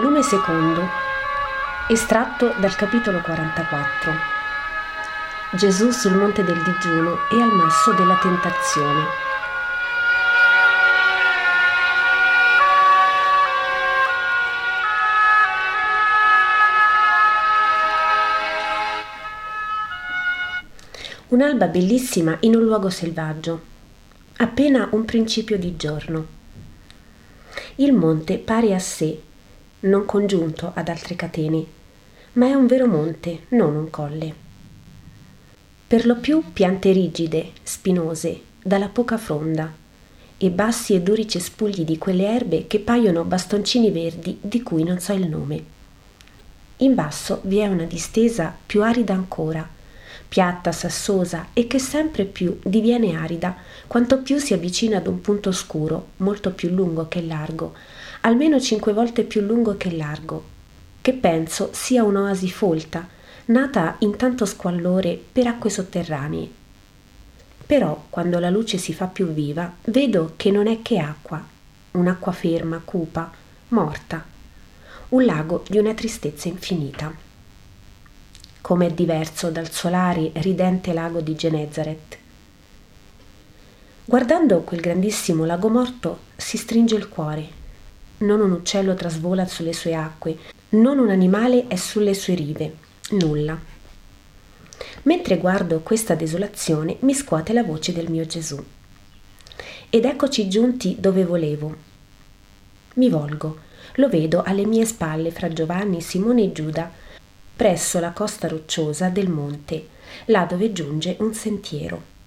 Volume secondo, estratto dal capitolo 44. Gesù sul monte del digiuno e al masso della tentazione. Un'alba bellissima in un luogo selvaggio, appena un principio di giorno. Il monte pari a sé non congiunto ad altre catene, ma è un vero monte, non un colle. Per lo più piante rigide, spinose, dalla poca fronda, e bassi e duri cespugli di quelle erbe che paiono bastoncini verdi di cui non so il nome. In basso vi è una distesa più arida ancora, piatta, sassosa e che sempre più diviene arida quanto più si avvicina ad un punto scuro, molto più lungo che largo, almeno cinque volte più lungo che largo, che penso sia un'oasi folta, nata in tanto squallore per acque sotterranee. Però, quando la luce si fa più viva, vedo che non è che acqua, un'acqua ferma, cupa, morta, un lago di una tristezza infinita. Com'è diverso dal solare ridente lago di Genezaret. Guardando quel grandissimo lago morto si stringe il cuore non un uccello trasvola sulle sue acque, non un animale è sulle sue rive, nulla. Mentre guardo questa desolazione mi scuote la voce del mio Gesù. Ed eccoci giunti dove volevo. Mi volgo, lo vedo alle mie spalle fra Giovanni, Simone e Giuda, presso la costa rocciosa del monte, là dove giunge un sentiero.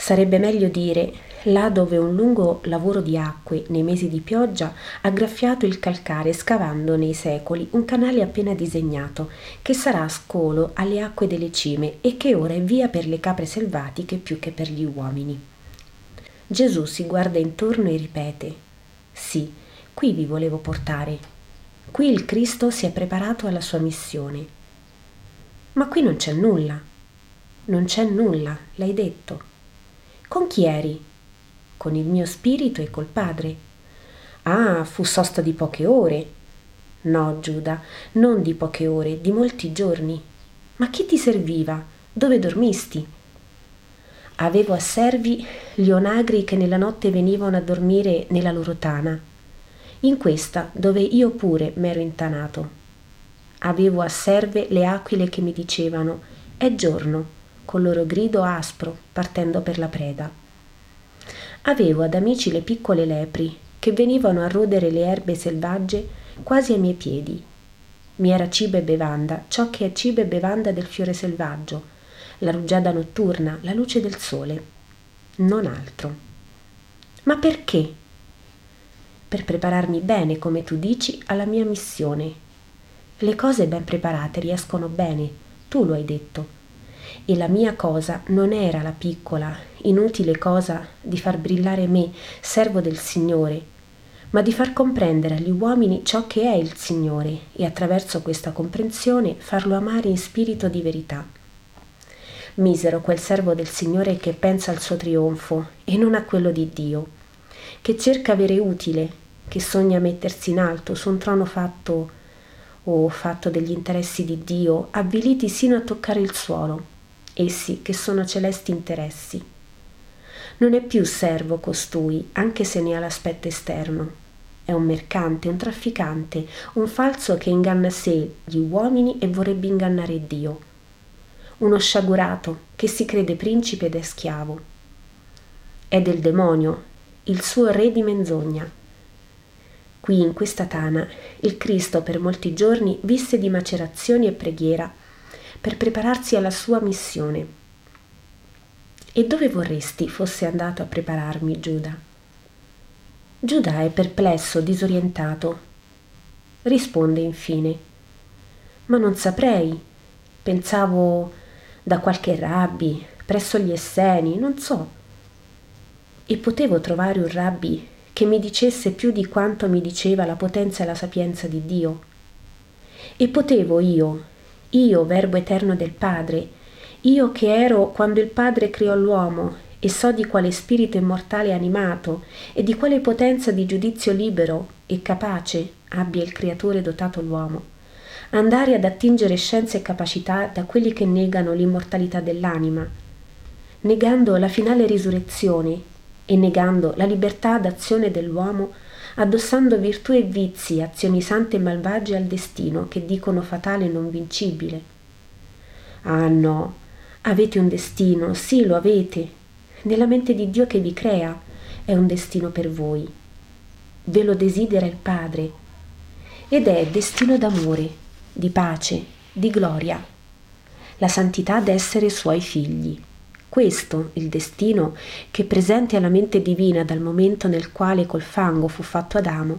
Sarebbe meglio dire là dove un lungo lavoro di acque nei mesi di pioggia ha graffiato il calcare scavando nei secoli un canale appena disegnato che sarà scolo alle acque delle cime e che ora è via per le capre selvatiche più che per gli uomini. Gesù si guarda intorno e ripete Sì, qui vi volevo portare. Qui il Cristo si è preparato alla sua missione. Ma qui non c'è nulla. Non c'è nulla, l'hai detto. Con chi eri? Con il mio spirito e col padre. Ah, fu sosta di poche ore. No, Giuda, non di poche ore, di molti giorni. Ma chi ti serviva? Dove dormisti? Avevo a servi gli onagri che nella notte venivano a dormire nella loro tana, in questa dove io pure m'ero intanato. Avevo a serve le aquile che mi dicevano è giorno col loro grido aspro, partendo per la preda. Avevo ad amici le piccole lepri, che venivano a rodere le erbe selvagge quasi ai miei piedi. Mi era cibo e bevanda, ciò che è cibo e bevanda del fiore selvaggio, la rugiada notturna, la luce del sole. Non altro. Ma perché? Per prepararmi bene, come tu dici, alla mia missione. Le cose ben preparate riescono bene, tu lo hai detto e la mia cosa non era la piccola, inutile cosa di far brillare me, servo del Signore, ma di far comprendere agli uomini ciò che è il Signore e attraverso questa comprensione farlo amare in spirito di verità. Misero quel servo del Signore che pensa al suo trionfo e non a quello di Dio, che cerca avere utile, che sogna mettersi in alto su un trono fatto o fatto degli interessi di Dio, avviliti sino a toccare il suolo essi che sono celesti interessi. Non è più servo costui, anche se ne ha l'aspetto esterno. È un mercante, un trafficante, un falso che inganna sé, gli uomini e vorrebbe ingannare Dio. Uno sciagurato che si crede principe ed è schiavo. È del demonio, il suo re di menzogna. Qui in questa tana il Cristo per molti giorni visse di macerazioni e preghiera per prepararsi alla sua missione. E dove vorresti fosse andato a prepararmi Giuda? Giuda è perplesso, disorientato. Risponde infine, ma non saprei. Pensavo da qualche rabbi, presso gli Esseni, non so. E potevo trovare un rabbi che mi dicesse più di quanto mi diceva la potenza e la sapienza di Dio. E potevo io, io, Verbo eterno del Padre, io che ero quando il Padre creò l'uomo e so di quale spirito immortale animato e di quale potenza di giudizio libero e capace abbia il creatore dotato l'uomo, andare ad attingere scienze e capacità da quelli che negano l'immortalità dell'anima, negando la finale risurrezione e negando la libertà d'azione dell'uomo, addossando virtù e vizi, azioni sante e malvagie al destino che dicono fatale e non vincibile. Ah no, avete un destino, sì lo avete, nella mente di Dio che vi crea è un destino per voi. Ve lo desidera il Padre ed è destino d'amore, di pace, di gloria, la santità d'essere suoi figli. Questo il destino che presente alla mente divina dal momento nel quale col fango fu fatto Adamo,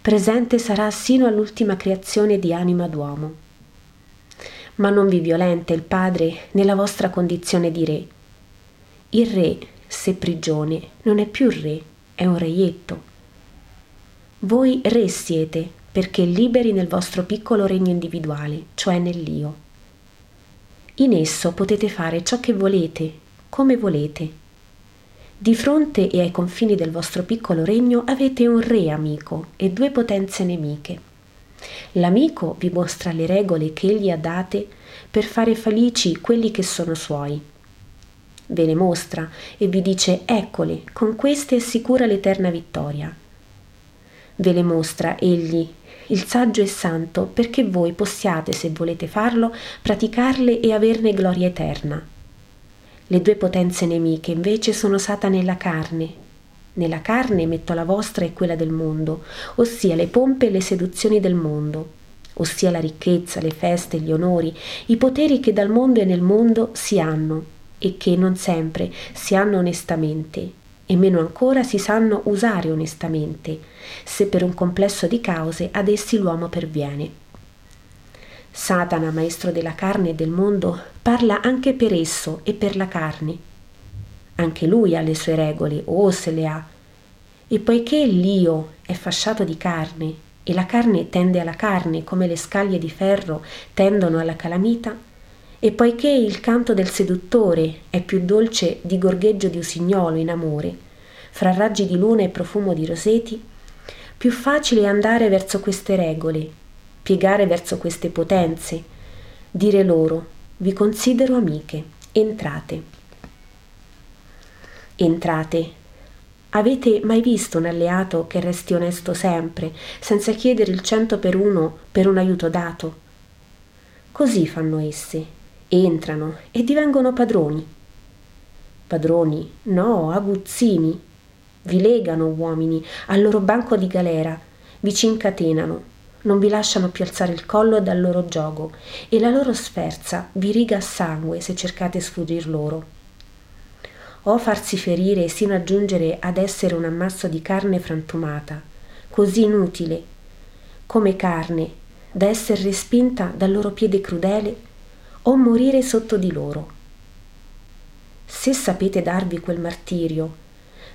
presente sarà sino all'ultima creazione di anima d'uomo. Ma non vi violenta il Padre nella vostra condizione di re. Il re, se prigione, non è più re, è un reietto. Voi re siete, perché liberi nel vostro piccolo regno individuale, cioè nell'io. In esso potete fare ciò che volete come volete. Di fronte e ai confini del vostro piccolo regno avete un re amico e due potenze nemiche. L'amico vi mostra le regole che egli ha date per fare felici quelli che sono suoi. Ve le mostra e vi dice eccole, con queste assicura l'eterna vittoria. Ve le mostra egli, il saggio e santo, perché voi possiate, se volete farlo, praticarle e averne gloria eterna. Le due potenze nemiche invece sono Satana e la carne. Nella carne metto la vostra e quella del mondo, ossia le pompe e le seduzioni del mondo, ossia la ricchezza, le feste, gli onori, i poteri che dal mondo e nel mondo si hanno e che non sempre si hanno onestamente e meno ancora si sanno usare onestamente, se per un complesso di cause ad essi l'uomo perviene. Satana, maestro della carne e del mondo, parla anche per esso e per la carne. Anche lui ha le sue regole, o se le ha. E poiché l'io è fasciato di carne e la carne tende alla carne come le scaglie di ferro tendono alla calamita, e poiché il canto del seduttore è più dolce di gorgheggio di usignolo in amore, fra raggi di luna e profumo di roseti, più facile è andare verso queste regole piegare verso queste potenze, dire loro vi considero amiche, entrate. Entrate. Avete mai visto un alleato che resti onesto sempre, senza chiedere il cento per uno per un aiuto dato? Così fanno esse, entrano e divengono padroni. Padroni, no, aguzzini. Vi legano uomini al loro banco di galera, vi ci incatenano, non vi lasciano più alzare il collo dal loro gioco e la loro sferza vi riga a sangue se cercate sfuggir loro. O farsi ferire sino a giungere ad essere un ammasso di carne frantumata, così inutile, come carne, da essere respinta dal loro piede crudele, o morire sotto di loro. Se sapete darvi quel martirio,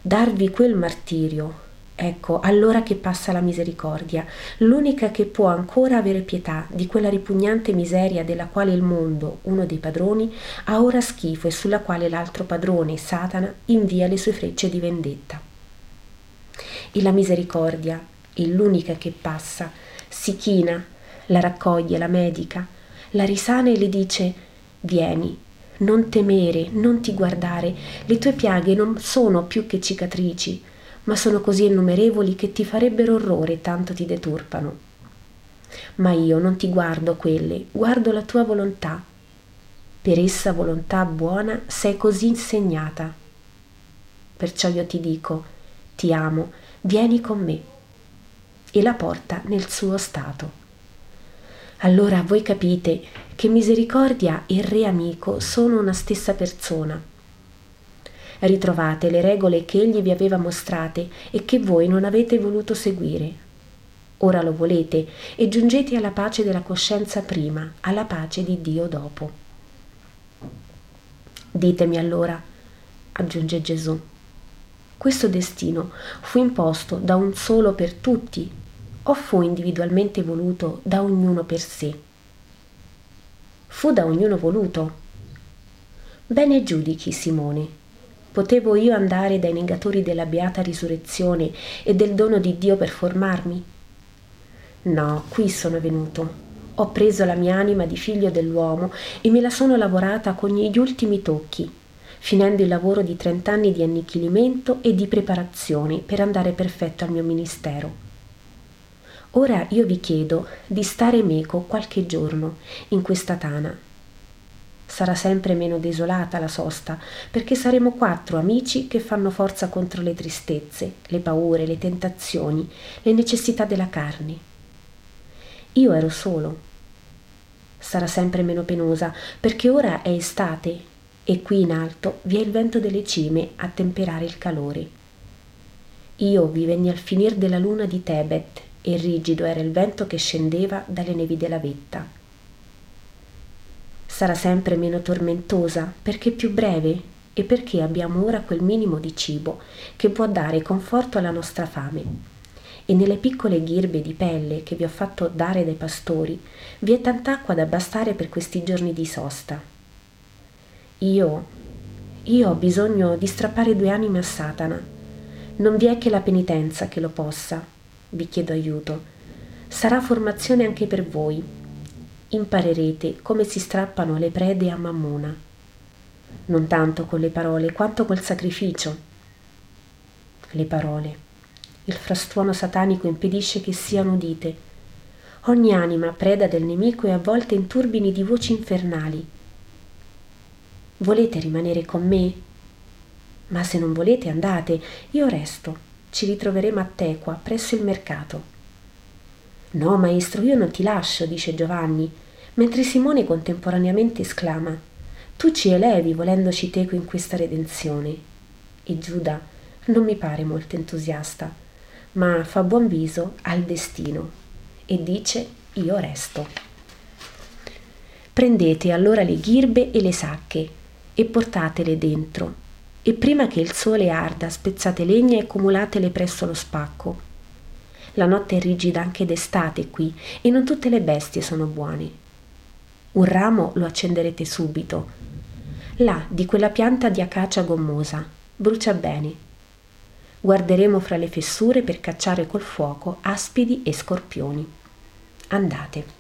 darvi quel martirio, Ecco, allora che passa la misericordia, l'unica che può ancora avere pietà di quella ripugnante miseria della quale il mondo, uno dei padroni, ha ora schifo e sulla quale l'altro padrone, Satana, invia le sue frecce di vendetta. E la misericordia, è l'unica che passa, si china, la raccoglie, la medica, la risana e le dice Vieni, non temere, non ti guardare, le tue piaghe non sono più che cicatrici, ma sono così innumerevoli che ti farebbero orrore tanto ti deturpano. Ma io non ti guardo quelle, guardo la tua volontà. Per essa volontà buona sei così insegnata. Perciò io ti dico, ti amo, vieni con me. E la porta nel suo stato. Allora voi capite che misericordia e re amico sono una stessa persona ritrovate le regole che egli vi aveva mostrate e che voi non avete voluto seguire. Ora lo volete e giungete alla pace della coscienza prima, alla pace di Dio dopo. Ditemi allora, aggiunge Gesù, questo destino fu imposto da un solo per tutti o fu individualmente voluto da ognuno per sé? Fu da ognuno voluto. Bene giudichi, Simone, Potevo io andare dai negatori della beata risurrezione e del dono di Dio per formarmi? No, qui sono venuto. Ho preso la mia anima di figlio dell'uomo e me la sono lavorata con gli ultimi tocchi, finendo il lavoro di trent'anni di annichilimento e di preparazioni per andare perfetto al mio ministero. Ora io vi chiedo di stare meco qualche giorno in questa tana. Sarà sempre meno desolata la sosta, perché saremo quattro amici che fanno forza contro le tristezze, le paure, le tentazioni, le necessità della carne. Io ero solo, sarà sempre meno penosa, perché ora è estate e qui in alto vi è il vento delle cime a temperare il calore. Io vi venni al finir della luna di Tebet e rigido era il vento che scendeva dalle nevi della vetta. Sarà sempre meno tormentosa perché più breve e perché abbiamo ora quel minimo di cibo che può dare conforto alla nostra fame e nelle piccole ghirbe di pelle che vi ho fatto dare dai pastori vi è tant'acqua da bastare per questi giorni di sosta. Io, io ho bisogno di strappare due anime a Satana. Non vi è che la penitenza che lo possa. Vi chiedo aiuto. Sarà formazione anche per voi. Imparerete come si strappano le prede a Mammona. Non tanto con le parole quanto col sacrificio. Le parole il frastuono satanico impedisce che siano udite. Ogni anima preda del nemico è avvolta in turbini di voci infernali. Volete rimanere con me? Ma se non volete andate, io resto. Ci ritroveremo a Tequa, presso il mercato. No, maestro, io non ti lascio, dice Giovanni, mentre Simone contemporaneamente esclama Tu ci elevi volendoci teco in questa redenzione. E Giuda non mi pare molto entusiasta ma fa buon viso al destino e dice io resto. Prendete allora le ghirbe e le sacche e portatele dentro e prima che il sole arda spezzate legna e accumulatele presso lo spacco. La notte è rigida anche d'estate qui e non tutte le bestie sono buone. Un ramo lo accenderete subito. Là, di quella pianta di acacia gommosa, brucia bene Guarderemo fra le fessure per cacciare col fuoco aspidi e scorpioni. Andate.